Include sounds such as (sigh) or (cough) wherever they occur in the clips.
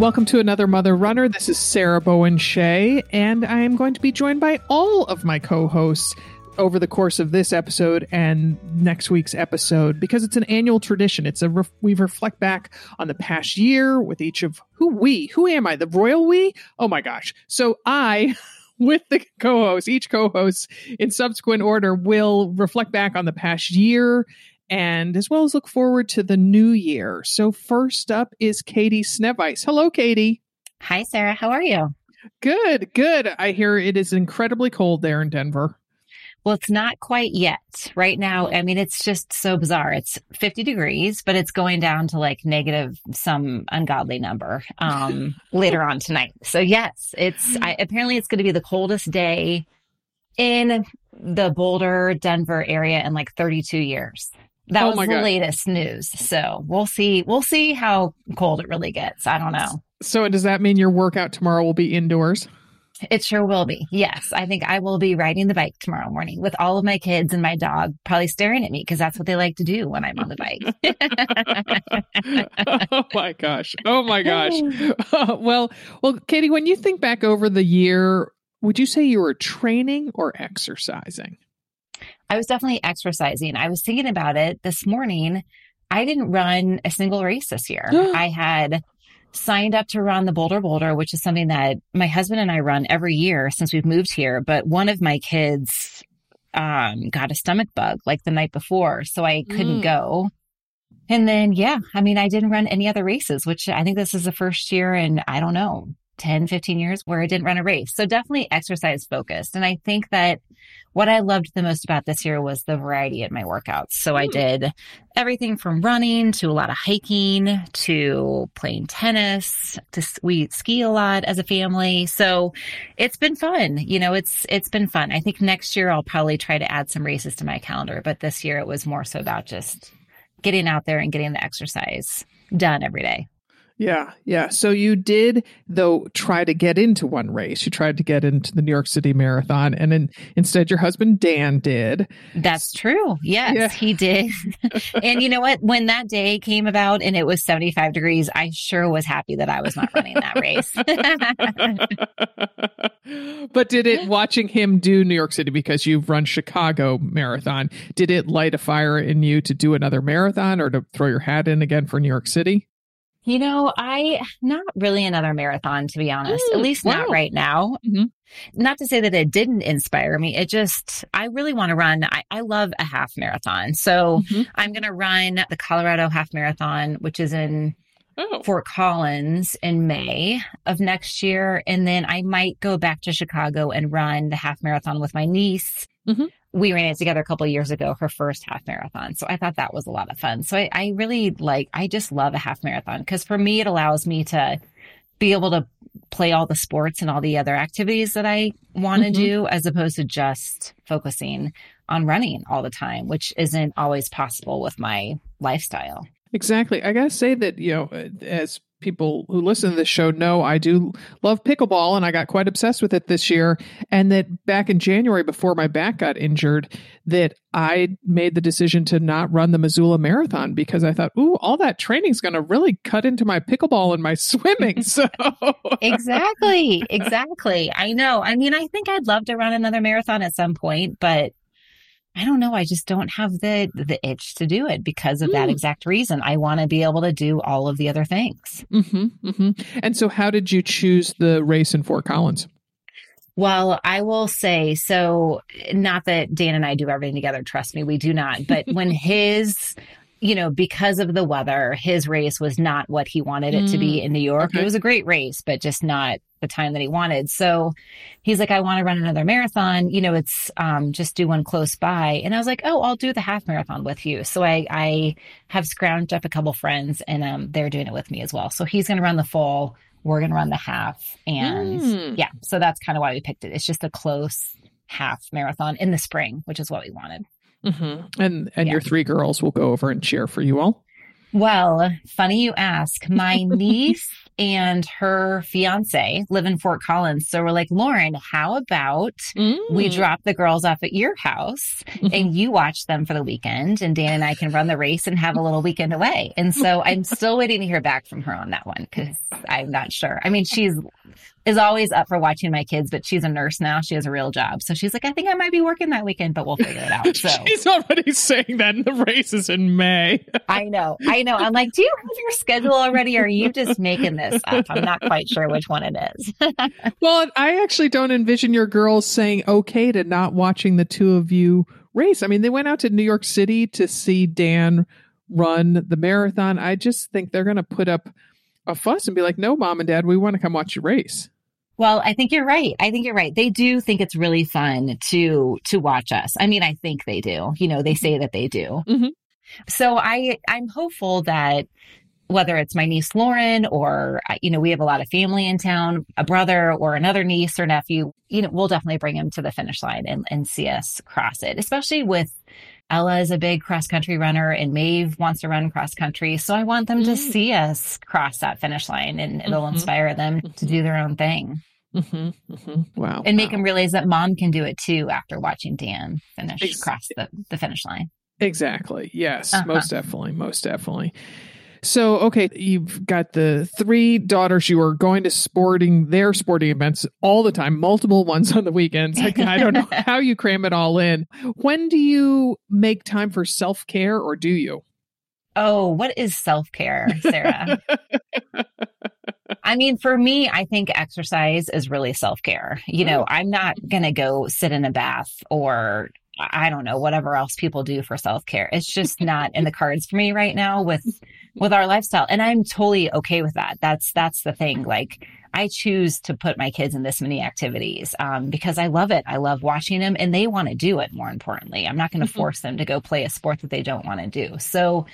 Welcome to another Mother Runner. This is Sarah Bowen Shea, and I am going to be joined by all of my co hosts over the course of this episode and next week's episode because it's an annual tradition. It's a we reflect back on the past year with each of who we, who am I, the royal we? Oh my gosh. So I (laughs) with the co-hosts, each co-host in subsequent order will reflect back on the past year and as well as look forward to the new year. So first up is Katie Snevice. Hello, Katie. Hi, Sarah. How are you? Good, good. I hear it is incredibly cold there in Denver. Well, it's not quite yet. Right now, I mean, it's just so bizarre. It's 50 degrees, but it's going down to like negative some ungodly number um, (laughs) later on tonight. So yes, it's I, apparently it's going to be the coldest day in the Boulder, Denver area in like 32 years. That Oh was the God. latest news. So we'll see. We'll see how cold it really gets. I don't know. So does that mean your workout tomorrow will be indoors? It sure will be. Yes. I think I will be riding the bike tomorrow morning with all of my kids and my dog probably staring at me because that's what they like to do when I'm on the bike. (laughs) oh my gosh. Oh my gosh. Uh, well, well, Katie, when you think back over the year, would you say you were training or exercising? I was definitely exercising. I was thinking about it this morning. I didn't run a single race this year. (gasps) I had signed up to run the Boulder Boulder, which is something that my husband and I run every year since we've moved here. But one of my kids um, got a stomach bug like the night before, so I couldn't Mm. go. And then, yeah, I mean, I didn't run any other races, which I think this is the first year in, I don't know, 10, 15 years where I didn't run a race. So definitely exercise focused. And I think that what I loved the most about this year was the variety in my workouts. So I Hmm. did everything from running to a lot of hiking to playing tennis to we ski a lot as a family. So it's been fun. You know, it's it's been fun. I think next year I'll probably try to add some races to my calendar, but this year it was more so about just getting out there and getting the exercise done every day. Yeah, yeah. So you did, though, try to get into one race. You tried to get into the New York City Marathon, and then instead, your husband Dan did. That's true. Yes, Yeah. he did. (laughs) and you know what? When that day came about and it was 75 degrees, I sure was happy that I was not running that race. (laughs) but did it watching him do New York City because you've run Chicago Marathon? Did it light a fire in you to do another marathon or to throw your hat in again for New York City? You know, I not really another marathon to be honest. Mm, At least not wow. right now. Mhm. Not to say that it didn't inspire me. It just I really want to run. I, I love a half marathon. So Mhm. I'm gonna run the Colorado half marathon, which is in Oh, Fort Collins in May of next year. And then I might go back to Chicago and run the half marathon with my niece. Mhm. We ran it together a couple of years ago, her first half marathon. So I thought that was a lot of fun. So I, I really like, I just love a half marathon because for me, it allows me to be able to play all the sports and all the other activities that I want to Mhm. do as opposed to just focusing on running all the time, which isn't always possible with my lifestyle. Exactly. I gotta say that you know, as people who listen to this show know, I do love pickleball, and I got quite obsessed with it this year. And that back in January, before my back got injured, that I made the decision to not run the Missoula Marathon because I thought, ooh, all that training's going to really cut into my pickleball and my (laughs) swimming. (laughs) So exactly. Exactly. I know. I mean, I think I'd love to run another marathon at some point, but I don't know. I just don't have the the itch to do it because of that Mm. exact reason. I want to be able to do all of the other things. Mm-hmm, mm-hmm. And so, how did you choose the race in Fort Collins? Well, I will say so. Not that Dan and I do everything together. Trust me, we do not. But when (laughs) his, you know, because of the weather, his race was not what he wanted it to be in New York. okay. It was a great race, but just not the time that he wanted. So he's like, I want to run another marathon. You know, it's um, just do one close by. And I was like, oh, I'll do the half marathon with you. So I, I have scrounged up a couple friends and um, they're doing it with me as well. So he's going to run the full. We're going to run the half. And Mm. yeah, so that's kind of why we picked it. It's just a close half marathon in the spring, which is what we wanted. Hmm And and Yeah. your three girls will go over and cheer for you all. Well, funny you ask. My (laughs) niece and her fiance live in Fort Collins. So we're like, Lauren, how about we Mm. drop the girls off at your house and you watch them for the weekend and Dan and I can run the race and have a little weekend away. And so I'm still waiting to hear back from her on that one because I'm not sure. I mean, she's is always up for watching my kids, but she's a nurse now. She has a real job. So she's like, I think I might be working that weekend, but we'll figure it out. (laughs) So She's already saying that in the race is in May. (laughs) I know, I know. I'm like, do you have your schedule already? Or are you just making this up? I'm not quite sure which one it is. (laughs) Well, I actually don't envision your girls saying okay to not watching the two of you race. I mean, they went out to New York City to see Dan run the marathon. I just think they're going to put up a fuss and be like, no, mom and dad, we want to come watch your race. Well, I think you're right. I think you're right. They do think it's really fun to to watch us. I mean, I think they do. You know, they say that they do. Mhm. So I I'm hopeful that whether it's my niece Lauren or uh, you know, we have a lot of family in town, a brother or another niece or nephew, you know, we'll definitely bring him to the finish line and and see us cross it. Especially with Ella is a big cross country runner and Maeve wants to run cross country. So I want them to Mm. see us cross that finish line and it'll Mhm. inspire them to do their own thing Mm-hmm, mm-hmm. Wow. and make wow. them realize that mom can do it too after watching Dan finish Ex- cross the, the finish line. Exactly. Yes, Uh-huh. most definitely. Most definitely. So, okay, you've got the three daughters. You are going to sporting their sporting events all the time, multiple ones on the weekends. Like, I don't know (laughs) how you cram it all in. When do you make time for self care, or do you? Oh, what is self care, Sarah? (laughs) I mean, for me, I think exercise is really self care. You know, I'm not going to go sit in a bath or I don't know, whatever else people do for self care. It's just not in the cards for me right now with, with our lifestyle. And I'm totally okay with that. That's, that's the thing. Like, I choose to put my kids in this many activities um, because I love it. I love watching them and they want to do it more importantly. I'm not going to Mhm. force them to go play a sport that they don't want to do. So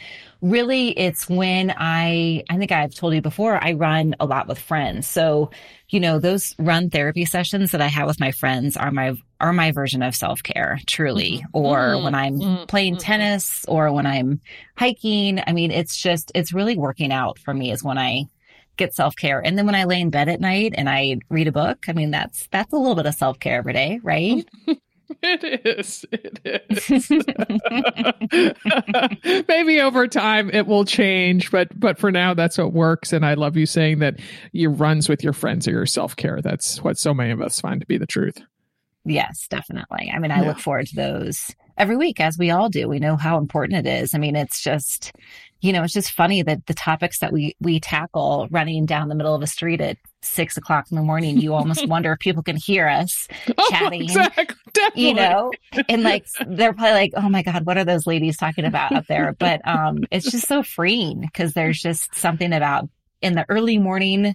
really it's when I, I think I've told you before, I run a lot with friends. So, you know, those run therapy sessions that I have with my friends are my, are my version of self care truly. Or Mm, when I'm mm, playing mm, tennis or when I'm hiking. I mean, it's just, it's really working out for me is when I get self care. And then when I lay in bed at night and I read a book, I mean, that's, that's a little bit of self care every day, right? (laughs) It is. It is. (laughs) Maybe over time it will change, but but for now that's what works. And I love you saying that your runs with your friends are your self care. That's what so many of us find to be the truth. Yes, definitely. I mean, I Yeah. look forward to those every week, as we all do. We know how important it is. I mean, it's just, you know, it's just funny that the topics that we we tackle running down the middle of a street at six o'clock in the morning, you almost (laughs) wonder if people can hear us, (laughs) Chatting, Oh, exactly. Definitely. you know, and like they're probably like, "Oh my god, what are those ladies talking about up there?" (laughs) But um, it's just so freeing because there's just something about in the early morning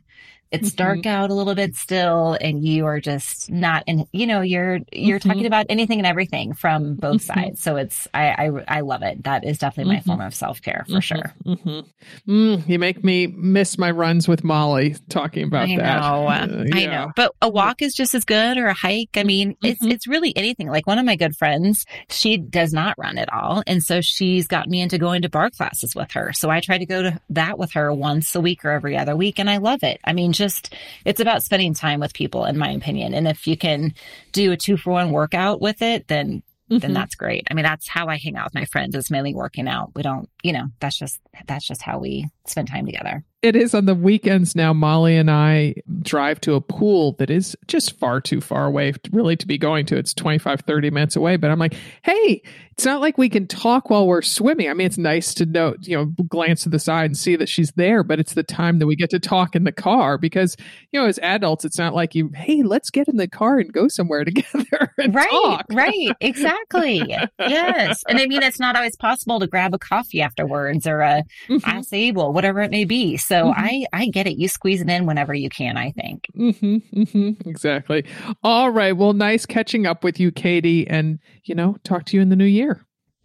it's dark out a little bit still and you are just not and you know you're you're Mhm. talking about anything and everything from both Mhm. sides so it's I, I i love it that is definitely my Mhm. form of self-care for Mhm. sure Mhm. Mm, you make me miss my runs with Molly talking about I that. know, Uh, I know, but a walk is just as good, or a hike. I mean, it's it's really anything. Like one of my good friends, she does not run at all, and so she's got me into going to bar classes with her. So I try to go to that with her once a week or every other week, and I love it. I mean, just it's about spending time with people, in my opinion. And if you can do a two for one workout with it, then then Mhm. that's great. I mean, that's how I hang out with my friends is mainly working out. We don't, you know, that's just that's just how we spend time together. It is on the weekends now. Molly and I drive to a pool that is just far too far away, really, to be going to. It's 25, 30 minutes away. But I'm like, hey, it's not like we can talk while we're swimming. I mean, it's nice to know, you know, glance to the side and see that she's there, but it's the time that we get to talk in the car because, you know, as adults, it's not like you, hey, let's get in the car and go somewhere (laughs) together right talk. right (laughs) exactly yes and i mean it's not always possible to grab a coffee afterwards or a Mhm. acai whatever it may be so Mhm. i i get it you squeeze it in whenever you can i think hmm hmm exactly. All right. Well, nice catching up with you, Katie, and you know, talk to you in the new year.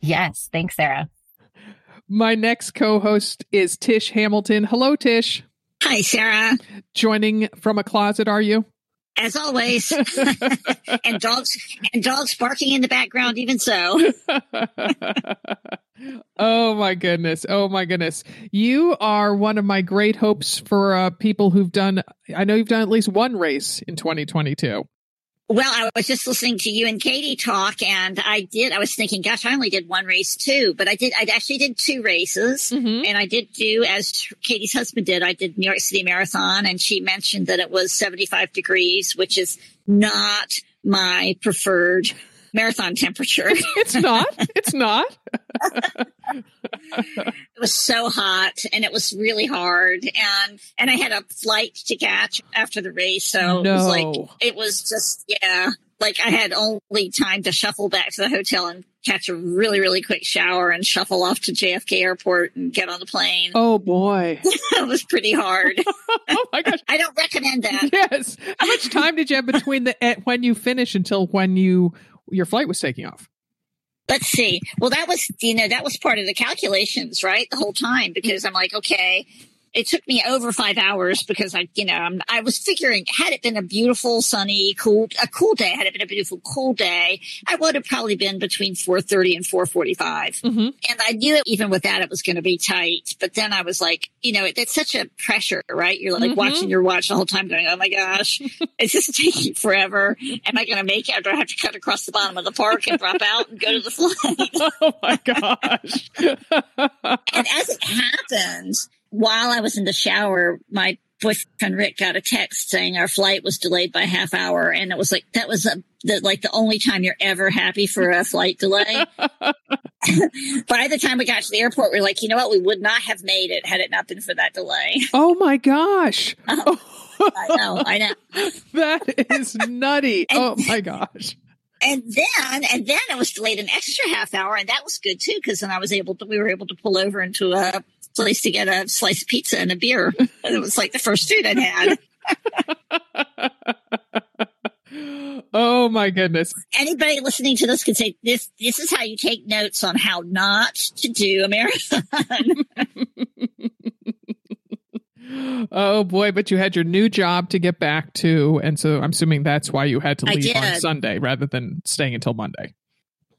Yes thanks sarah My next co-host is Tish Hamilton. Hello, Tish. Hi, Sarah. Joining from a closet, are you? As always, (laughs) and dogs and dogs barking in the background. Even so, (laughs) oh my goodness. Oh my goodness. You are one of my great hopes for uh, people who've done. I know you've done at least one race in 2022. Well, I was just listening to you and Katie talk, and I did. I was thinking, gosh, I only did one race too, but I did. I actually did two races. Mm-hmm. And I did do as Katie's husband did. I did New York City Marathon, and she mentioned that it was 75 degrees, which is not my preferred marathon temperature. (laughs) It's not. It's not. (laughs) it was so hot and it was really hard and and I had a flight to catch after the race so it was like No. it was just yeah like I had only time to shuffle back to the hotel and catch a really really quick shower and shuffle off to JFK airport and get on the plane Oh boy. (laughs) it was pretty hard (laughs) Oh my gosh. I don't recommend that Yes. How much time did you have between the when you finish until when you your flight was taking off? Let's see. Well, that was, you know, that was part of the calculations, right? The whole time because I'm like, okay, it took me over five hours because I, you know, I'm, I was figuring had it been a beautiful, sunny, cool, a cool day, had it been a beautiful, cool day, I would have probably been between 430 and 445. Mm-hmm. And I knew even with that, it was going to be tight. But then I was like, you know, it, it's such a pressure, right? You're like Mhm. watching your watch the whole time going, oh my gosh, (laughs) it's just taking forever. Am I going to make it? Or do I have to cut across the bottom of the park and drop out and go to the (laughs) flight? (laughs) Oh my gosh. and as it happened, while I was in the shower, my boyfriend Rick got a text saying our flight was delayed by a half hour. And it was like, that was a, the, like the only time you're ever happy for a flight delay. (laughs) (laughs) By the time we got to the airport, we are like, you know what? We would not have made it had it not been for that delay. oh my gosh. (laughs) I know, I know. that is nutty. Oh my gosh. And then, and then it was delayed an extra half hour, and that was good too, because then I was able to, we were able to pull over into a place to get a slice of pizza and a beer. And it was like the first food I'd had. (laughs) oh my goodness. Anybody listening to this could say this. This is how you take notes on how not to do a marathon. (laughs) Oh boy, but you had your new job to get back to, and so I'm assuming that's why you had to leave on. Sunday rather than staying until Monday.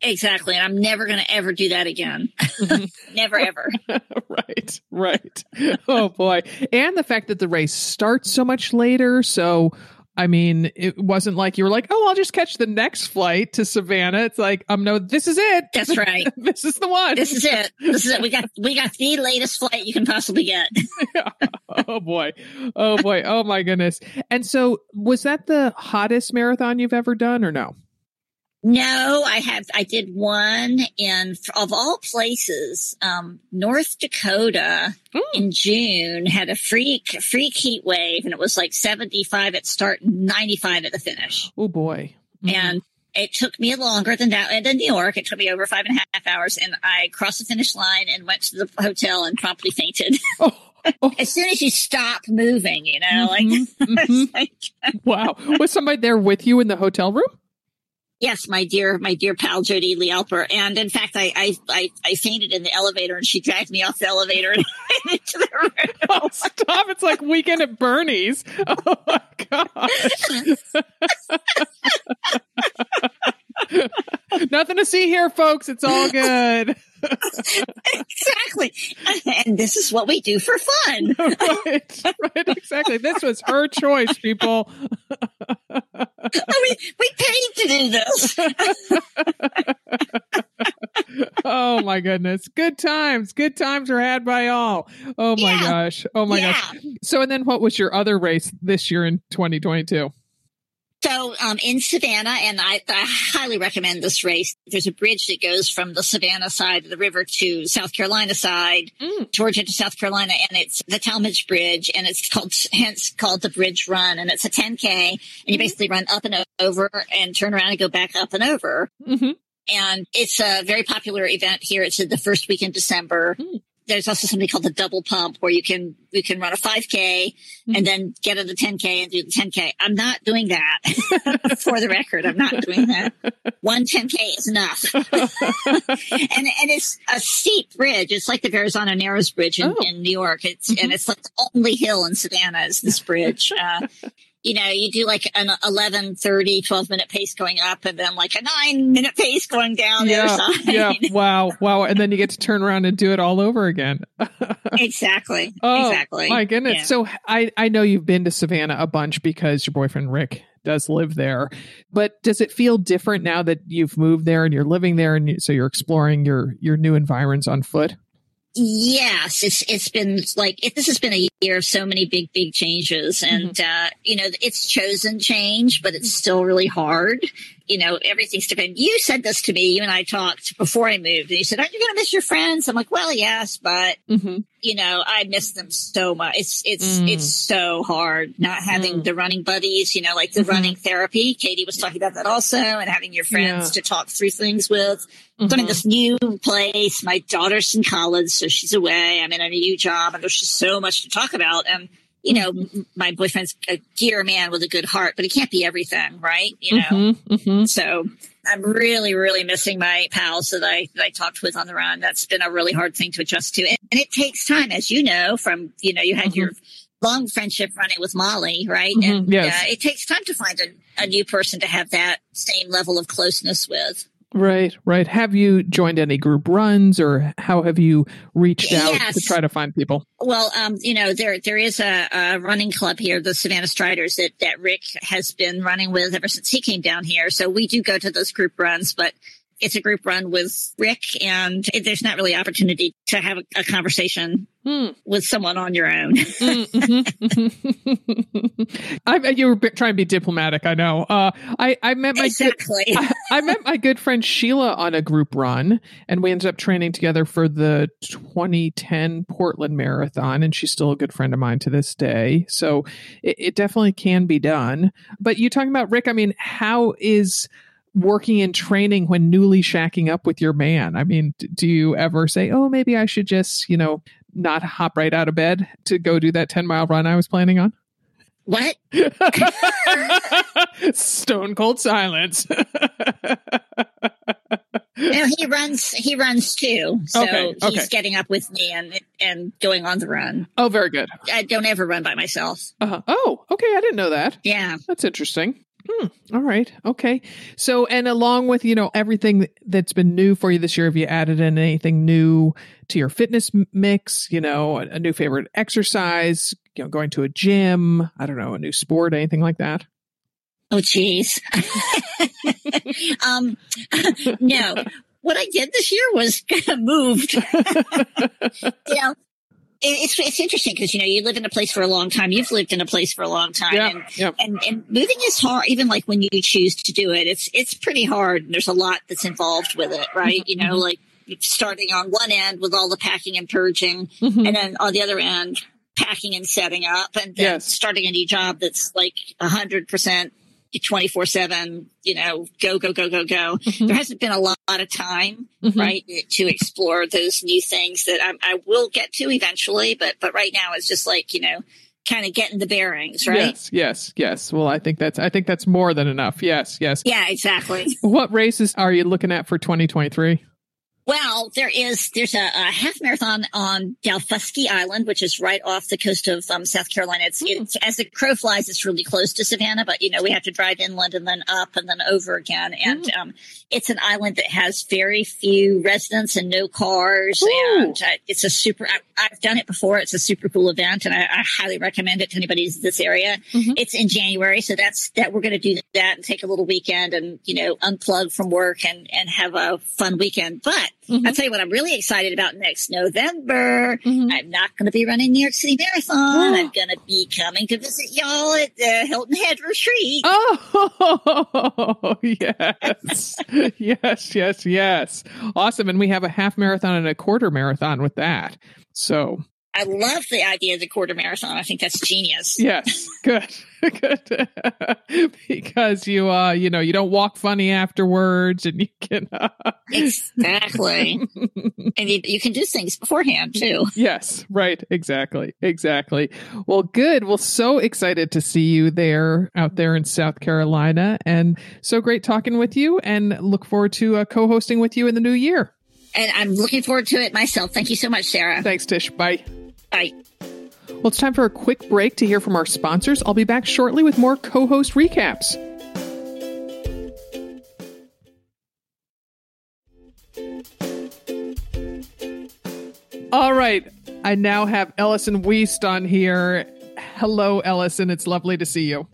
Exactly, and I'm never going to ever do that again. (laughs) never ever. (laughs) right, right. Oh boy. And the fact that the race starts so much later, so I mean, it wasn't like you were like, "Oh, I'll just catch the next flight to Savannah." It's like, um, no, this is it. That's right. (laughs) this is the one. This is it. This is it. We got we got the latest flight you can possibly get. oh boy. Oh boy. Oh my goodness. And so, was that the hottest marathon you've ever done, or no? No, I have. I did one in of all places, um, North Dakota Mm. in June had a freak freak heat wave, and it was like seventy five at start, and ninety five at the finish. Oh boy. Mhm. And it took me longer than that. And in New York, it took me over five and a half hours, and I crossed the finish line and went to the hotel and promptly fainted. (laughs) oh, as soon as you stop moving, you know, like, (laughs) Mhm, like wow. Was somebody there with you in the hotel room? Yes, my dear, my dear pal Jody Lee Alper, and in fact, I, I, I, I fainted in the elevator, and she dragged me off the elevator and (laughs) into the room. (laughs) Oh, stop. It's like weekend at Bernie's. (laughs) Oh my gosh. Nothing to see here, folks. It's all good. exactly, and this is what we do for fun. right, right, exactly. This was her choice, people. Oh, we we do this. (laughs) Oh my goodness. Good times. Good times are had by all. Oh my Yeah. gosh. Oh my Yeah. gosh. So, and then what was your other race this year in 2022? So um, in Savannah, and I, I highly recommend this race. There's a bridge that goes from the Savannah side of the river to South Carolina side, Mm. Georgia to South Carolina, and it's the Talmadge Bridge, and it's called hence called the Bridge Run, and it's a 10k, and you basically run up and over and turn around and go back up and over. Mm-hmm. And it's a very popular event here. It's the first week in December. Hmm. There's also something called the double pump where you can, you can run a 5k Hmm. and then get the 10k and do the 10k. I'm not doing that (laughs) for the record. I'm not doing that. One 10k is enough. (laughs) and, and it's a steep bridge. It's like the Verrazano Narrows Bridge in, Oh. in New York. It's, Mhm. and it's like the only hill in Savannah is this bridge. Uh, you know, you do like an 11, 30, 12 minute pace going up and then like a nine minute pace going down the Yeah. other side. Yeah. (laughs) Wow. Wow. And then you get to turn around and do it all over again. (laughs) exactly. Oh, exactly. My goodness. Yeah. So I, I know you've been to Savannah a bunch because your boyfriend Rick does live there. But does it feel different now that you've moved there and you're living there and you, so you're exploring your your new environs on foot? Yes, it's it's been like it, this has been a year of so many big big changes, and uh, you know it's chosen change, but it's still really hard. You know everything's different. You said this to me. You and I talked before I moved, and you said, "Aren't you going to miss your friends?" I'm like, "Well, yes, but Mm-hmm. you know I miss them so much. It's it's Mm. it's so hard not having Mm. the running buddies. You know, like the Mhm. running therapy. Katie was talking about that also, and having your friends Yeah. to talk through things with. Mm-hmm. I'm in this new place. My daughter's in college, so she's away. I'm in a new job, and there's just so much to talk about. And you know, Mm-hmm. my boyfriend's a gear man with a good heart, but he can't be everything, right? You know. Mm-hmm. Mm-hmm. So I'm really, really missing my pals that I that I talked with on the run. That's been a really hard thing to adjust to, and, and it takes time, as you know. From you know, you had Mm-hmm. your long friendship running with Molly, right? Mhm, And yes. uh, it takes time to find a, a new person to have that same level of closeness with. Right, right. Have you joined any group runs or how have you reached out to try to find people? Well, um, you know, there there is a, a running club here, the Savannah Striders, that that Rick has been running with ever since he came down here. So we do go to those group runs, but it's a group run with Rick, and it, there's not really opportunity to have a, a conversation Hmm. with someone on your own. (laughs) Mhm. I, you were trying to be diplomatic. I know. Uh, I, I met my good, (laughs) I, I met my good friend Sheila on a group run, and we ended up training together for the 2010 Portland Marathon. And she's still a good friend of mine to this day. So it, it definitely can be done. But you talking about Rick? I mean, how is working and training when newly shacking up with your man? I mean, do you ever say, "Oh, maybe I should just," you know, not hop right out of bed to go do that 10 mile run I was planning on? what? (laughs) Stone cold silence. (laughs) No, he runs. He runs too. So Okay, he's getting up with me and and going on the run. oh, very good. I don't ever run by myself. Uh, oh, okay. I didn't know that. Yeah. That's interesting. Hmm. All right. Okay. So, and along with, you know, everything that's been new for you this year, have you added in anything new to your fitness mix? You know, a, a new favorite exercise, you know, going to a gym, I don't know, a new sport, anything like that? Oh, geez. (laughs) um, (laughs) no, what I did this year was (laughs) moved. it- it's it's interesting because you know you live in a place for a long time. You've lived in a place for a long time, Yeah. and, Yeah. and and moving is hard. Even like when you choose to do it, it's it's pretty hard. And there's a lot that's involved with it, right? You know, like starting on one end with all the packing and purging, Mhm. and then on the other end packing and setting up, and then Yes. starting a new job that's like a hundred percent 24 seven, you know, go, go, go, go, go. Mhm. There hasn't been a lot, lot of time, Mhm. right, to explore those new things that I, I will get to eventually. But, but right now it's just like, you know, kind of getting the bearings, right? Yes, yes, yes. Well, I think that's I think that's more than enough. Yes, yes. Yeah, exactly. What races are you looking at for 2023? Well, there is there's a, a half marathon on Daufuskie Island, which is right off the coast of um, South Carolina. It's, it's as the crow flies, it's really close to Savannah, but you know we have to drive inland and then up and then over again. And um, it's an island that has very few residents and no cars, Ooh. and uh, it's a super. I, I've done it before. It's a super cool event, and I, I highly recommend it to anybody in this area. Mhm. It's in January, so that's that. We're going to do that and take a little weekend and you know unplug from work and and have a fun weekend. But Mhm. I'll tell you what I'm really excited about next November. Mhm. I'm not going to be running New York City Marathon. I'm going to be coming to visit y'all at the Hilton Head Retreat. Oh, (laughs) yes. (laughs) yes, yes, yes. Awesome. And we have a half marathon and a quarter marathon with that. So, I love the idea of the quarter marathon. I think that's genius. yes, (laughs) good. (laughs) good. (laughs) because you uh you know, you don't walk funny afterwards and you can uh, Exactly. and you, you can do things beforehand too. Yes, right. Exactly. Exactly. Well, good. Well, so excited to see you there out there in South Carolina and so great talking with you and look forward to uh, co-hosting with you in the new year. And I'm looking forward to it myself. Thank you so much, Sarah. Thanks, Tish. Bye. Bye. Well, it's time for a quick break to hear from our sponsors. I'll be back shortly with more co-host recaps. All right. I now have Ellison Weist on here. Hello, Ellison. It's lovely to see you.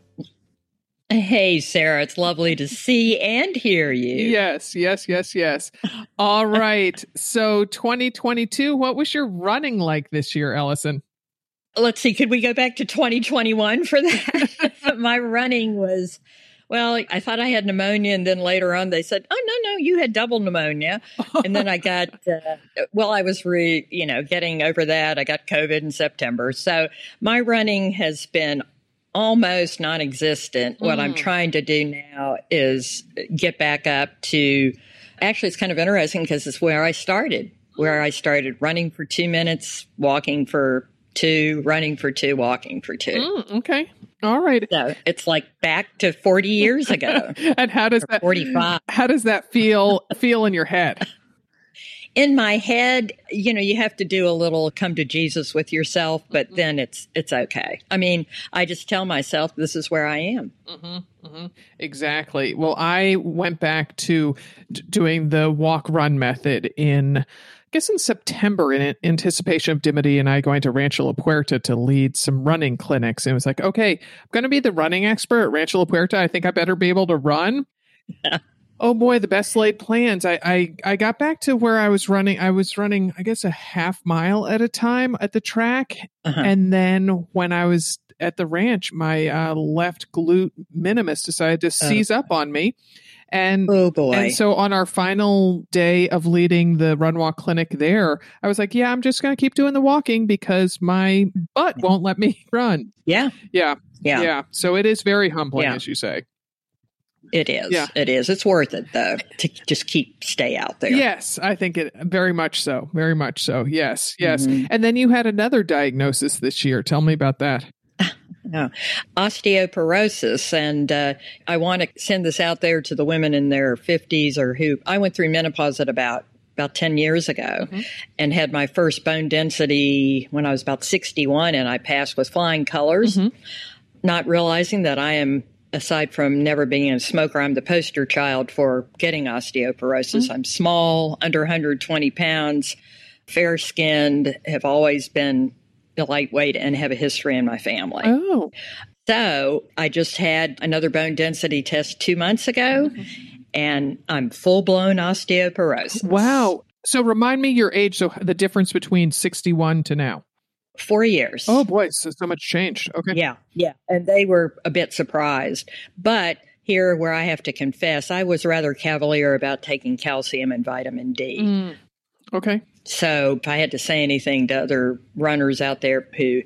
Hey, Sarah, it's lovely to see and hear you. Yes, yes, yes, yes. All (laughs) right. So 2022, what was your running like this year, Ellison? Let's see, could we go back to 2021 for that? (laughs) (laughs) My running was, well, I thought I had pneumonia, and then later on they said, oh, no, no, you had double pneumonia. And then I got, uh, well, I was re, you know, getting over that. I got COVID in September. So my running has been almost non existent. What I'm trying to do now is get back up to, actually, it's kind of interesting because it's where I started, where I started running for two minutes, walking for two, running for two, walking for two. Mm, okay. All right. So it's like back to 40 years ago, (laughs) And how does that 45. How does that feel feel in your head? In my head, you know, you have to do a little come to Jesus with yourself, but mm-hmm. then it's it's okay. I mean, I just tell myself this is where I am. Mm-hmm. Mm-hmm. Exactly. Well, I went back to d- doing the walk run method in, I guess, in September in anticipation of Dimity and I going to Rancho La Puerta to lead some running clinics. And it was like, okay, I'm going to be the running expert at Rancho La Puerta. I think I better be able to run. (laughs) Oh boy, the best laid plans. I, I I got back to where I was running. I was running, I guess, a half mile at a time at the track, Uh-huh. and then when I was at the ranch, my uh, left glute minimus decided to seize up on me, and Oh boy. and so on our final day of leading the run walk clinic there, I was like, yeah, I'm just gonna keep doing the walking because my butt won't let me (laughs) run. yeah, Yeah, yeah, yeah. So it is very humbling, Yeah. as you say. It is. Yeah. It is. It's worth it though to just keep stay out there. Yes, I think it very much so. Very much so. Yes, yes. Mhm. And then you had another diagnosis this year. Tell me about that. Yeah. (laughs) Osteoporosis. And uh, I want to send this out there to the women in their 50s or who I went through menopause at about about 10 years ago and had my first bone density when I was about 61 and I passed with flying colors, not realizing that I am aside from never being a smoker, I'm the poster child for getting osteoporosis. Mm-hmm. I'm small, under 120 pounds, fair skinned, have always been lightweight and have a history in my family. Oh, So I just had another bone density test two months ago, mm-hmm. and I'm full blown osteoporosis. wow. So remind me your age. So the difference between 61 to now. Four years. Oh boy, so, so much changed. Okay. yeah, yeah. And they were a bit surprised. But here, where I have to confess, I was rather cavalier about taking calcium and vitamin D. Mm. Okay. So if I had to say anything to other runners out there who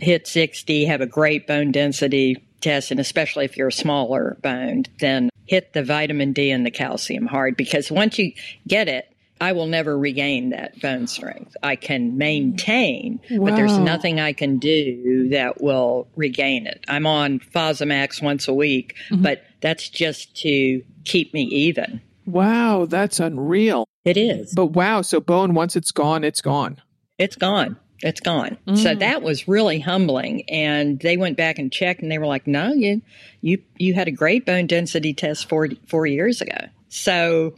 hit 60, have a great bone density test, and especially if you're a smaller boned, then hit the vitamin D and the calcium hard because once you get it, I will never regain that bone strength. I can maintain, but there's nothing I can do that will regain it. I'm on Fosamax once a week, mm-hmm. but that's just to keep me even. Wow, that's unreal. It is. But wow, so bone once it's gone, it's gone. It's gone. It's gone. So mm. that was really humbling. And they went back and checked, and they were like, "No, you, you, you had a great bone density test four four years ago." So,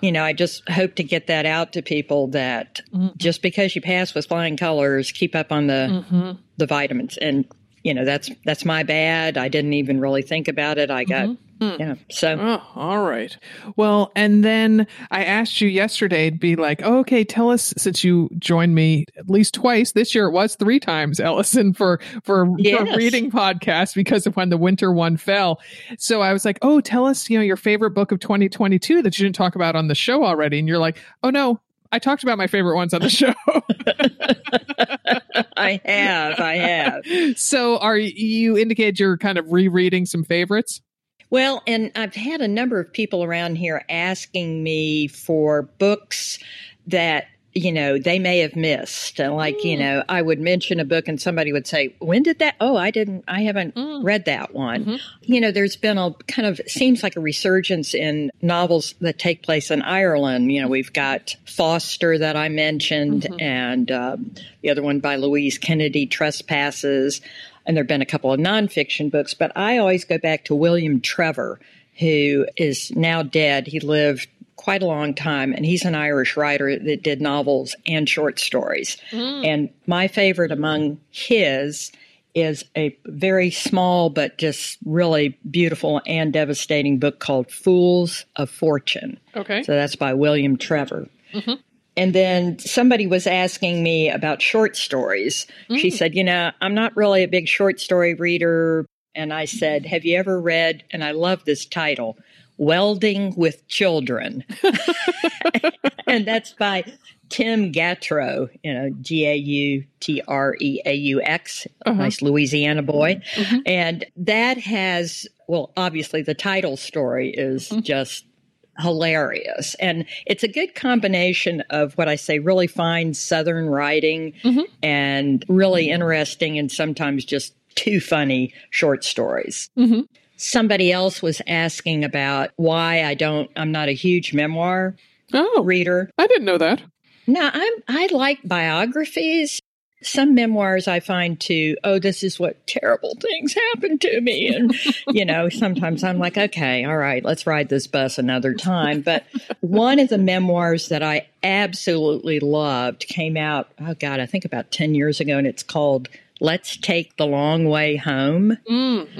you know, I just hope to get that out to people that mm-hmm. just because you pass with flying colors, keep up on the mm-hmm. the vitamins. And you know, that's that's my bad. I didn't even really think about it. I got mm-hmm. hmm. yeah. So Oh, all right. Well, and then I asked you yesterday to be like, oh, okay, tell us since you joined me at least twice this year. It was three times, Ellison, for for, for Yes. reading podcast because of when the winter one fell. So I was like, oh, tell us, you know, your favorite book of 2022 that you didn't talk about on the show already. And you're like, oh no, I talked about my favorite ones on the show. (laughs) I have, I have. so are you indicated you're kind of rereading some favorites? Well, and I've had a number of people around here asking me for books that you know they may have missed. Like you mm. know i would mention a book and somebody would say when did that? Oh i didn't i haven't mm. read that one. Mm-hmm. You know there's been a kind of seems like a resurgence in novels that take place in ireland. You know mm-hmm. we've got foster that i mentioned mm-hmm. and um, the other one by louise kennedy trespasses. And there have been a couple of nonfiction books, but I always go back to William Trevor, who is now dead. He lived quite a long time, and he's an Irish writer that did novels and short stories. Hmm. And my favorite among his is a very small but just really beautiful and devastating book called Fools of Fortune. Okay. So that's by William Trevor. Mm-hmm. And then somebody was asking me about short stories. She hmm. said, You know, I'm not really a big short story reader. And I said, Have you ever read, and I love this title, Welding with Children? (laughs) and that's by Tim Gautreaux, you know, G A U T R E A U X, uh-huh. nice Louisiana boy. Mm-hmm. And that has, well, obviously the title story is mm-hmm. just hilarious. And it's a good combination of what I say really fine Southern writing mm-hmm. and really interesting and sometimes just too funny short stories. Somebody else was asking about why I don't, I'm not a huge memoir Oh, reader. I didn't know that. No, I'm I like biographies. Some memoirs I find too, oh, this is what terrible things happened to me. And, (laughs) you know, sometimes I'm like, okay, all right, let's ride this bus another time. But (laughs) one of the memoirs that I absolutely loved came out, oh God, I think about 10 years ago, and it's called Let's Take the Long Way Home.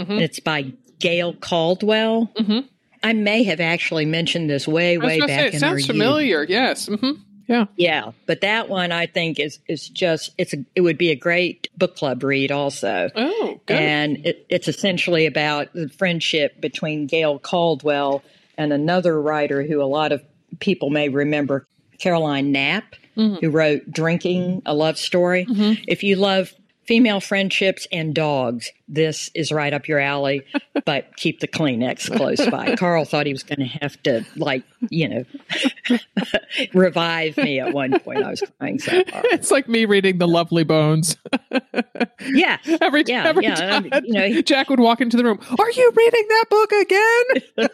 And it's by Gail Caldwell. Mm-hmm. I may have actually mentioned this way, way gonna say, back it in sounds familiar. Yes. hmm Yeah. Yeah, but that one I think is is just it's a, it would be a great book club read also. Oh, good. And it, it's essentially about the friendship between Gail Caldwell and another writer who a lot of people may remember, Caroline Knapp, mm-hmm. who wrote Drinking, a Love Story. Mm-hmm. If you love female friendships and dogs, this is right up your alley, (laughs) but keep the Kleenex close by. Carl thought he was going to have to, like, you know, (laughs) revive me at one point. I was crying so hard. (laughs) it's like me reading The Lovely Bones. Yeah. every Yeah, every yeah, time um, you know- Jack would walk into the room. Are you reading that book again?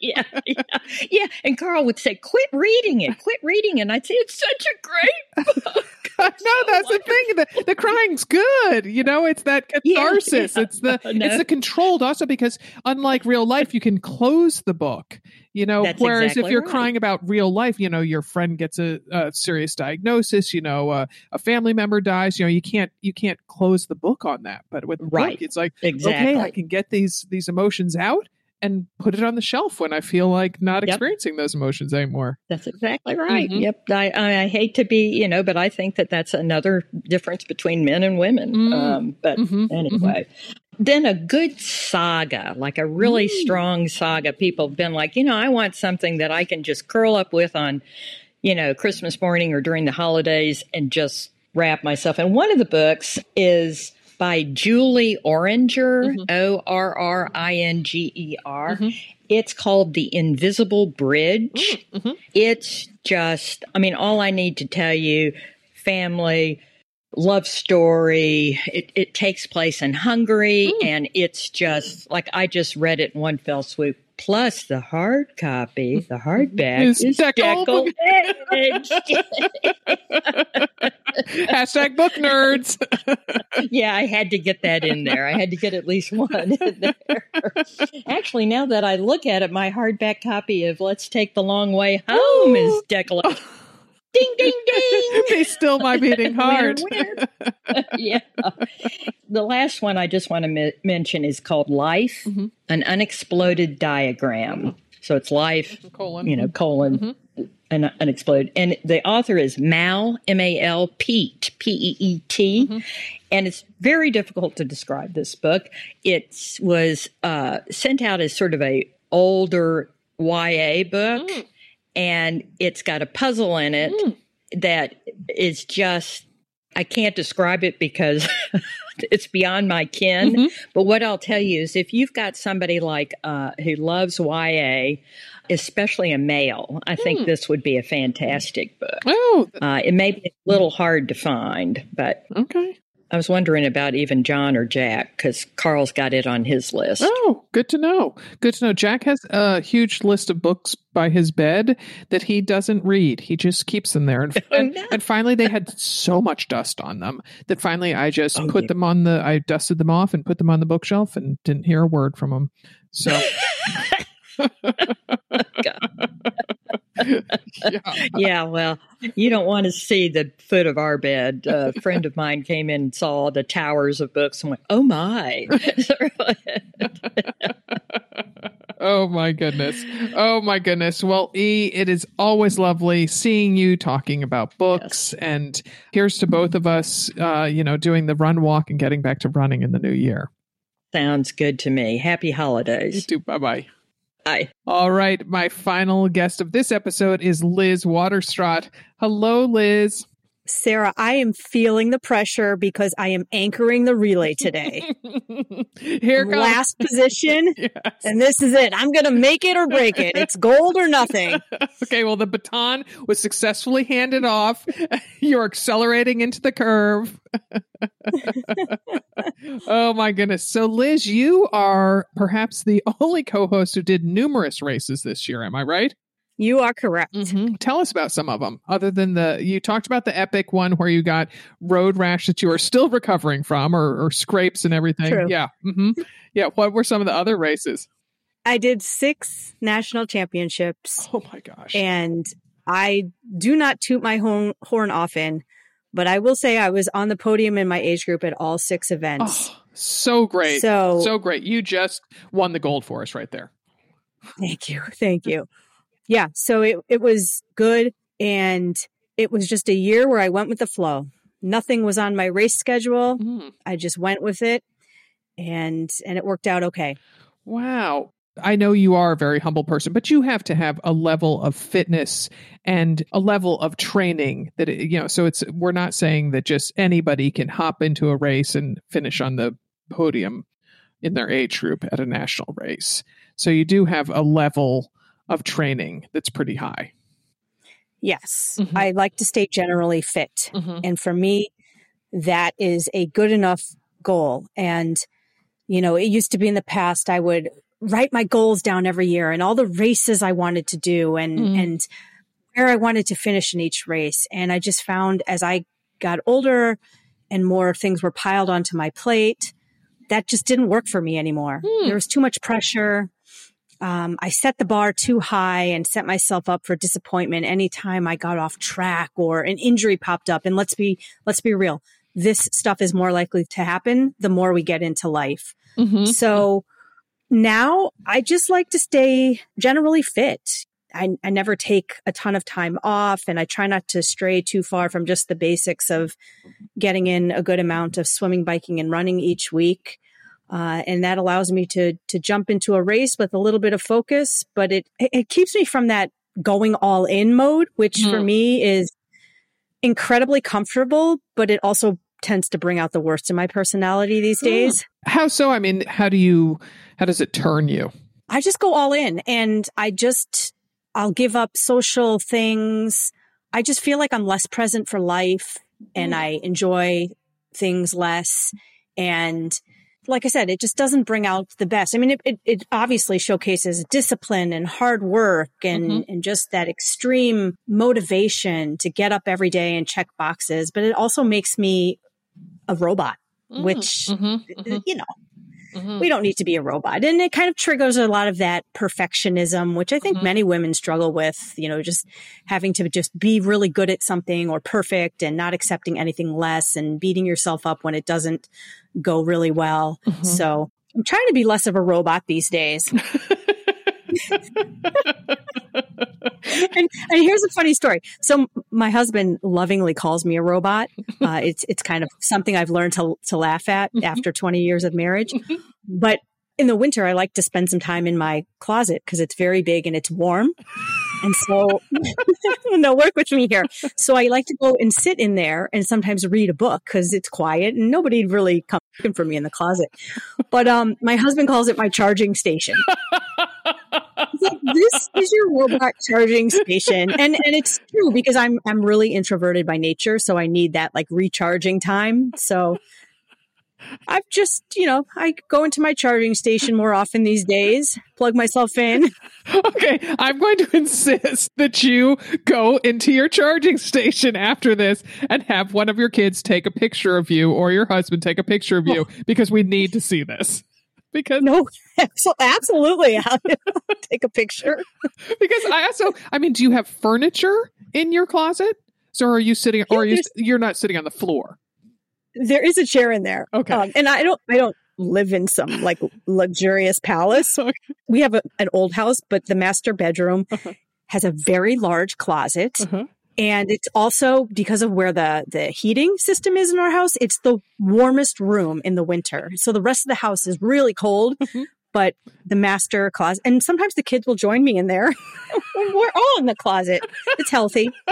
yeah, yeah, yeah. And Carl would say, "Quit reading it. Quit reading it." And I'd say, "It's such a great book." (laughs) no, (laughs) that's the thing. The, the crying's good. You know, it's that catharsis. yeah. It's the (laughs) No. it's the controlled also because unlike real life, you can close the book. You know, That's whereas exactly if you're right. crying about real life, you know, your friend gets a, a serious diagnosis. You know, uh, a family member dies. You know, you can't you can't close the book on that. But with Right. book, it's like Exactly. okay, I can get these these emotions out and put it on the shelf when I feel like not Yep. experiencing those emotions anymore. That's exactly right. Mhm. Yep. I, I, I hate to be, you know, but I think that that's another difference between men and women. Mm. Um, but Mhm, anyway, then a good saga, like a really strong saga. People have been like, you know, I want something that I can just curl up with on, you know, Christmas morning or during the holidays and just wrap myself. And one of the books is by Julie Orringer, O R R I N G E R. It's called The Invisible Bridge. It's just, I mean, all I need to tell you family, love story. It, it takes place in Hungary, and it's just like I just read it in one fell swoop. Plus, the hard copy, the hardback, (laughs) Is is deckle. deckle Hashtag book nerds. (laughs) yeah, I had to get that in there. I had to get at least one in there. Actually, now that I look at it, my hardback copy of Let's Take the Long Way Home is decollage. ding, ding, ding. (laughs) they still my beating (laughs) heart. Yeah. The last one I just want to mi- mention is called Life, mm-hmm. an unexploded diagram. So it's life, Colon. you know, colon, mm-hmm. And unexploded. And the author is Mal, M A L, Pete, P E E T. And it's very difficult to describe this book. It was uh, sent out as sort of a older YA book, and it's got a puzzle in it that is just I can't describe it because (laughs) it's beyond my kin. But what I'll tell you is if you've got somebody like uh, who loves YA, especially a male, I think this would be a fantastic book. Oh, Uh, it may be a little hard to find, but okay. I was wondering about even John or Jack because Carl's got it on his list. Oh, good to know. Good to know. Jack has a huge list of books by his bed that he doesn't read. He just keeps them there. And, (laughs) and, and finally, they had so much dust on them that finally I just Oh, put dear. them on the, I dusted them off and put them on the bookshelf and didn't hear a word from them. So, (laughs) yeah. yeah, well, you don't want to see the foot of our bed. a friend of mine came in and saw the towers of books and went, "Oh my!" (laughs) Oh my goodness. Oh my goodness. Well, E, it is always lovely seeing you talking about books. And here's to both of us, uh, you know, doing the run walk and getting back to running in the new year. Sounds good to me. Happy holidays. You too. Bye bye. All right. My final guest of this episode is Liz Waterstraat. Hello, Liz. Sarah, I am feeling the pressure because I am anchoring the relay today. (laughs) Here comes. Last position, (laughs) Yes. and this is it. I'm going to make it or break it. It's gold or nothing. (laughs) Okay, well, the baton was successfully handed off. You're accelerating into the curve. oh, my goodness. So, Liz, you are perhaps the only co host who did numerous races this year. Am I right? You are correct. Mhm. Tell us about some of them, other than the, you talked about the epic one where you got road rash that you are still recovering from or, or scrapes and everything. True. Yeah. hmm Yeah. What were some of the other races? I did six national championships, Oh, my gosh. and I do not toot my horn, horn often, but I will say I was on the podium in my age group at all six events. Oh, so great. So- so great. You just won the gold for us right there. Thank you. Thank you. Yeah. So it, it was good. And it was just a year where I went with the flow. Nothing was on my race schedule. Mhm. I just went with it and and it worked out okay. Wow. I know you are a very humble person, but you have to have a level of fitness and a level of training that, it- you know, so it's, we're not saying that just anybody can hop into a race and finish on the podium in their age group at a national race. So you do have a level of training that's pretty high. Yes. Mhm. I like to stay generally fit. And for me, that is a good enough goal. And, you know, it used to be in the past, I would write my goals down every year and all the races I wanted to do and, Mhm. and where I wanted to finish in each race. And I just found as I got older and more things were piled onto my plate, that just didn't work for me anymore. Hmm. There was too much pressure. Um, I set the bar too high and set myself up for disappointment anytime I got off track or an injury popped up. And let's be let's be real, this stuff is more likely to happen the more we get into life. Mm-hmm. So now I just like to stay generally fit. I, I never take a ton of time off and I try not to stray too far from just the basics of getting in a good amount of swimming, biking, and running each week. Uh, and that allows me to to jump into a race with a little bit of focus, but it it keeps me from that going all in mode, which for Hmm. me is incredibly comfortable, but it also tends to bring out the worst in my personality these days. How so? I mean, how do you, how does it turn you? I just go all in and I just, I'll give up social things. I just feel like I'm less present for life and I enjoy things less. And like I said, it just doesn't bring out the best. I mean, it, it, it obviously showcases discipline and hard work and, Mhm. and just that extreme motivation to get up every day and check boxes. But it also makes me a robot, which, Mhm, you know, mhm. we don't need to be a robot. And it kind of triggers a lot of that perfectionism, which I think Mhm. many women struggle with, you know, just having to just be really good at something or perfect and not accepting anything less and beating yourself up when it doesn't go really well. Mhm. So I'm trying to be less of a robot these days. (laughs) (laughs) and, and here's a funny story. So my husband lovingly calls me a robot. (laughs) Uh, it's it's kind of something I've learned to to laugh at after 20 years of marriage. But in the winter, I like to spend some time in my closet because it's very big and it's warm. And so, (laughs) no, work with me here. So I like to go and sit in there and sometimes read a book because it's quiet and nobody really comes looking for me in the closet. But um, my husband calls it my charging station. Like, this is your robot charging station, and and it's true because I'm I'm really introverted by nature, so I need that like recharging time. So I've just you know I go into my charging station more often these days, plug myself in. (laughs) Okay, I'm going to insist that you go into your charging station after this and have one of your kids take a picture of you or your husband take a picture of you oh. because we need to see this. Because No, (laughs) absolutely, (laughs) I'll take a picture. because I also I mean, do you have furniture in your closet? So are you sitting or are you you're not sitting on the floor? There is a chair in there. Okay. Um, and I don't I don't live in some like luxurious palace. (laughs) Okay. We have a, an old house, but the master bedroom has a very large closet. Uh-huh. And it's also because of where the, the heating system is in our house, it's the warmest room in the winter. So the rest of the house is really cold, Mhm. but the master closet, and sometimes the kids will join me in there. (laughs) We're all in the closet. It's healthy. (laughs)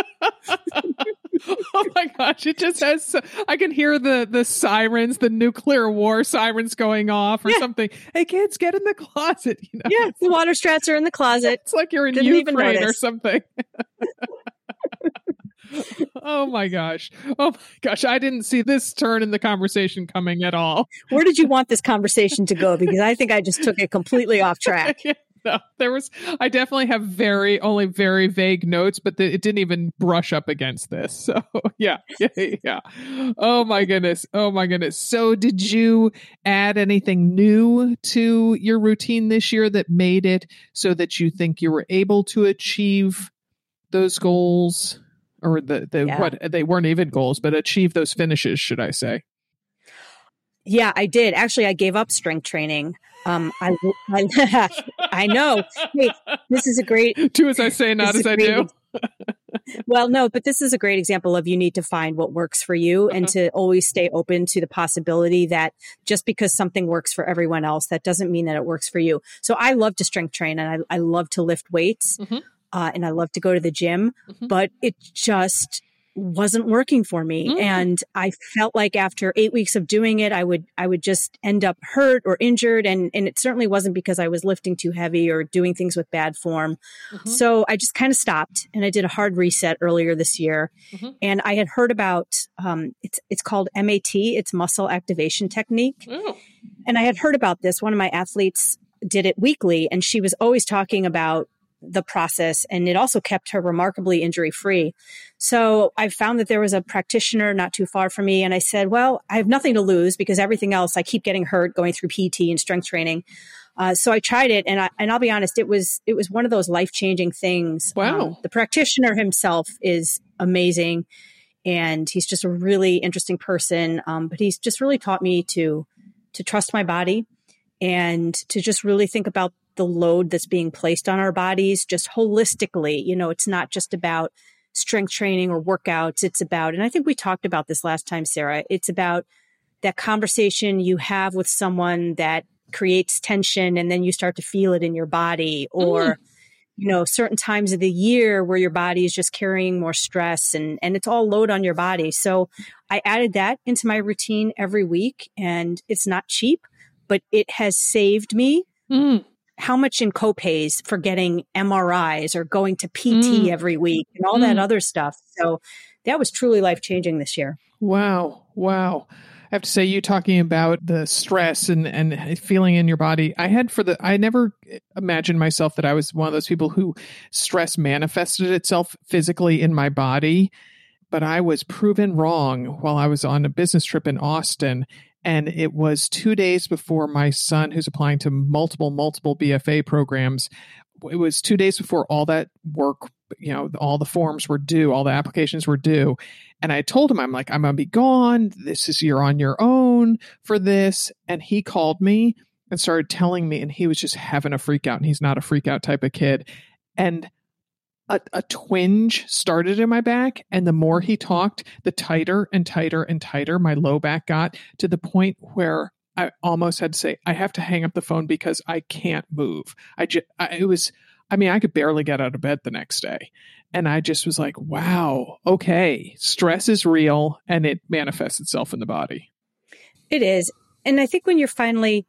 oh my gosh, it just has so- I can hear the the sirens, the nuclear war sirens going off or Yeah. something. Hey kids, get in the closet, you know. Yeah. The Waterstraats are in the closet. It's like you're in Didn't Ukraine or something. (laughs) oh my gosh. Oh my gosh. I didn't see this turn in the conversation coming at all. Where did you want this conversation to go? Because I think I just took it completely off track. (laughs) no, there was, I definitely have very, only very vague notes, but the, it didn't even brush up against this. So (laughs) yeah, yeah, yeah. Oh my goodness. Oh my goodness. So did you add anything new to your routine this year that made it so that you think you were able to achieve those goals or the, the Yeah. what they weren't even goals, but achieve those finishes, should I say? Yeah, I did. Actually, I gave up strength training. Um, I, I, (laughs) I know. Hey, this is a great (laughs) Do as I say, not as I do. well, no, but this is a great example of you need to find what works for you and Uh-huh. to always stay open to the possibility that just because something works for everyone else, that doesn't mean that it works for you. So I love to strength train and I, I love to lift weights Mhm. Uh, and I love to go to the gym, Mhm. but it just wasn't working for me. Mm. And I felt like after eight weeks of doing it, I would, I would just end up hurt or injured. And, and it certainly wasn't because I was lifting too heavy or doing things with bad form. Mhm. So I just kind of stopped and I did a hard reset earlier this year. Mhm. And I had heard about um, it's it's called MAT, it's muscle activation technique. Oh. And I had heard about this. One of my athletes did it weekly, and she was always talking about the process, and it also kept her remarkably injury free. So I found that there was a practitioner not too far from me, and I said, "Well, I have nothing to lose because everything else I keep getting hurt going through PT and strength training." Uh, so I tried it, and I, and I'll be honest, it was it was one of those life changing things. Um, Wow. the practitioner himself is amazing, and he's just a really interesting person. Um, but he's just really taught me to to trust my body and to just really think about the load that's being placed on our bodies just holistically. You know, it's not just about strength training or workouts. It's about, and I think we talked about this last time, Sarah, it's about that conversation you have with someone that creates tension and then you start to feel it in your body or you know, certain times of the year where your body is just carrying more stress and, and it's all load on your body. So I added that into my routine every week and it's not cheap, but it has saved me. Mm. How much in copays for getting MRIs or going to PT Mm. every week and all that Mm. other stuff. So that was truly life changing this year. Wow. Wow. I have to say, you talking about the stress and, and feeling in your body. I had for the, I never imagined myself that I was one of those people who stress manifested itself physically in my body. But I was proven wrong while I was on a business trip in Austin. And it was two days before my son, who's applying to multiple, multiple BFA programs, it was two days before all that work, you know, all the forms were due, all the applications were due. And I told him, I'm like, I'm going to be gone. This is, you're on your own for this. And he called me and started telling me, and he was just having a freak out. And he's not a freak out type of kid. And a, a twinge started in my back. And the more he mm-hmm. talked, the tighter and tighter and tighter my low back got to the point where I almost had to say, I have to hang up the phone because I can't move. I just, I, it was, I mean, I could barely get out of bed the next day. And I just was like, wow, okay, stress is real and it manifests itself in the body. It is. And I think when you're finally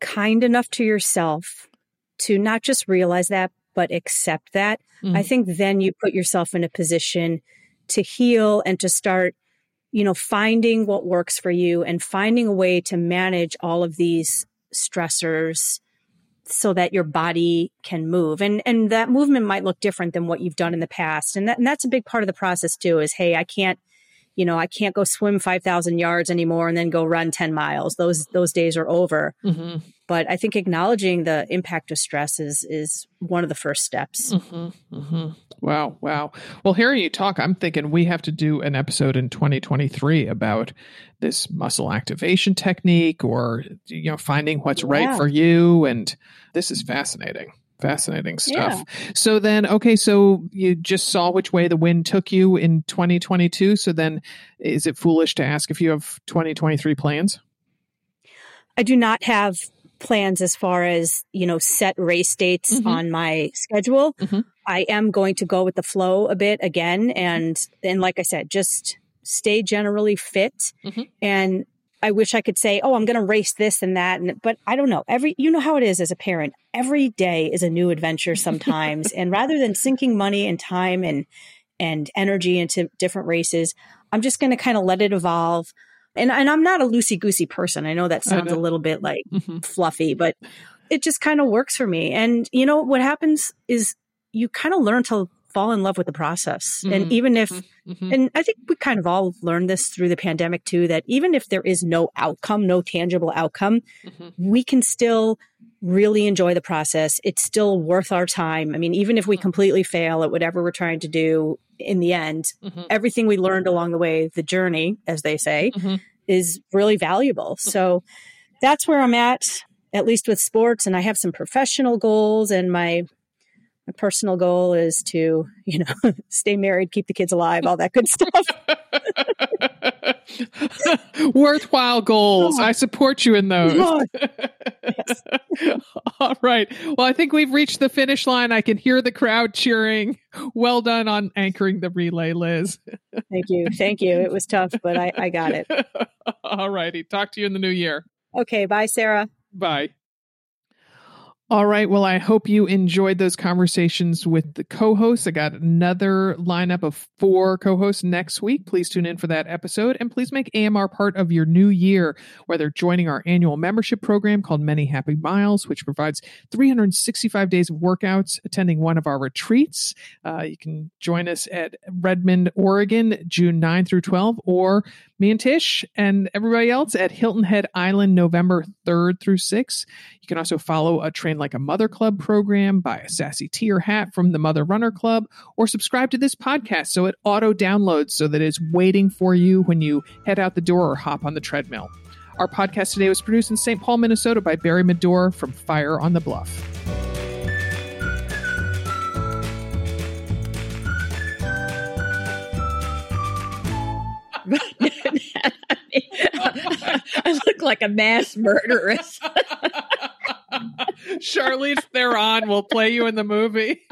kind enough to yourself to not just realize that, but accept that, Mm. I think then you put yourself in a position to heal and to start, you know, finding what works for you and finding a way to manage all of these stressors so that your body can move. And and that movement might look different than what you've done in the past. And that, and that's a big part of the process too is hey, I can't you know, I can't go swim 5,000 yards anymore and then go run 10 miles. Those those days are over. Mm-hmm. But I think acknowledging the impact of stress is is one of the first steps. Mm-hmm. Mm-hmm. Wow, wow. Well, hearing you talk, I'm thinking we have to do an episode in 2023 about this muscle activation technique or you know finding what's right for you and this is fascinating. Fascinating stuff. So then okay, so you just saw which way the wind took you in 2022, so then is it foolish to ask if you have 2023 plans? I do not have plans as far as, you know, set race dates Mhm. on my schedule. Mhm. I am going to go with the flow a bit again and then, like I said, just stay generally fit Mhm. and I wish I could say, "Oh, I'm going to race this and that," and but I don't know. Every you know how it is as a parent. Every day is a new adventure sometimes, (laughs) and rather than sinking money and time and and energy into different races, I'm just going to kind of let it evolve. And and I'm not a loosey goosey person. I know that sounds a little bit like Mhm. fluffy, but it just kind of works for me. And you know what happens is you kind of learn to fall in love with the process. Mhm. And even if Mhm. and I think we kind of all learned this through the pandemic too that even if there is no outcome, no tangible outcome, Mhm. we can still really enjoy the process. It's still worth our time. I mean, even if we completely fail at whatever we're trying to do in the end, Mhm. everything we learned along the way, the journey, as they say, is really valuable. So that's where I'm at, at least with sports. And I have some professional goals and my my personal goal is to, you know, (laughs) stay married, keep the kids alive, all that good stuff. (laughs) Worthwhile goals. Oh. I support you in those. Oh, (laughs) All right. Well, I think we've reached the finish line. I can hear the crowd cheering. Well done on anchoring the relay, Liz. Thank you. Thank you. It was tough, but I, I got it. All righty. Talk to you in the new year. Okay. Bye, Sarah. Bye. All right. Well, I hope you enjoyed those conversations with the co hosts. I got another lineup of four co hosts next week. Please tune in for that episode and please make AMR part of your new year, whether joining our annual membership program called Many Happy Miles, which provides 365 days of workouts, attending one of our retreats. Uh, you can join us at Redmond, Oregon, June 9 through 12, or me and Tish and everybody else at Hilton Head Island, November 3rd through 6th. You can also follow a Train Like a Mother Club program, buy a sassy tee or hat from the Mother Runner Club, or subscribe to this podcast so it auto downloads so that it's waiting for you when you head out the door or hop on the treadmill. Our podcast today was produced in St. Paul, Minnesota by Barry Medore from Fire on the Bluff. (laughs) (laughs) I look like a mass murderess. (laughs) Charlize Theron will play you in the movie. (laughs)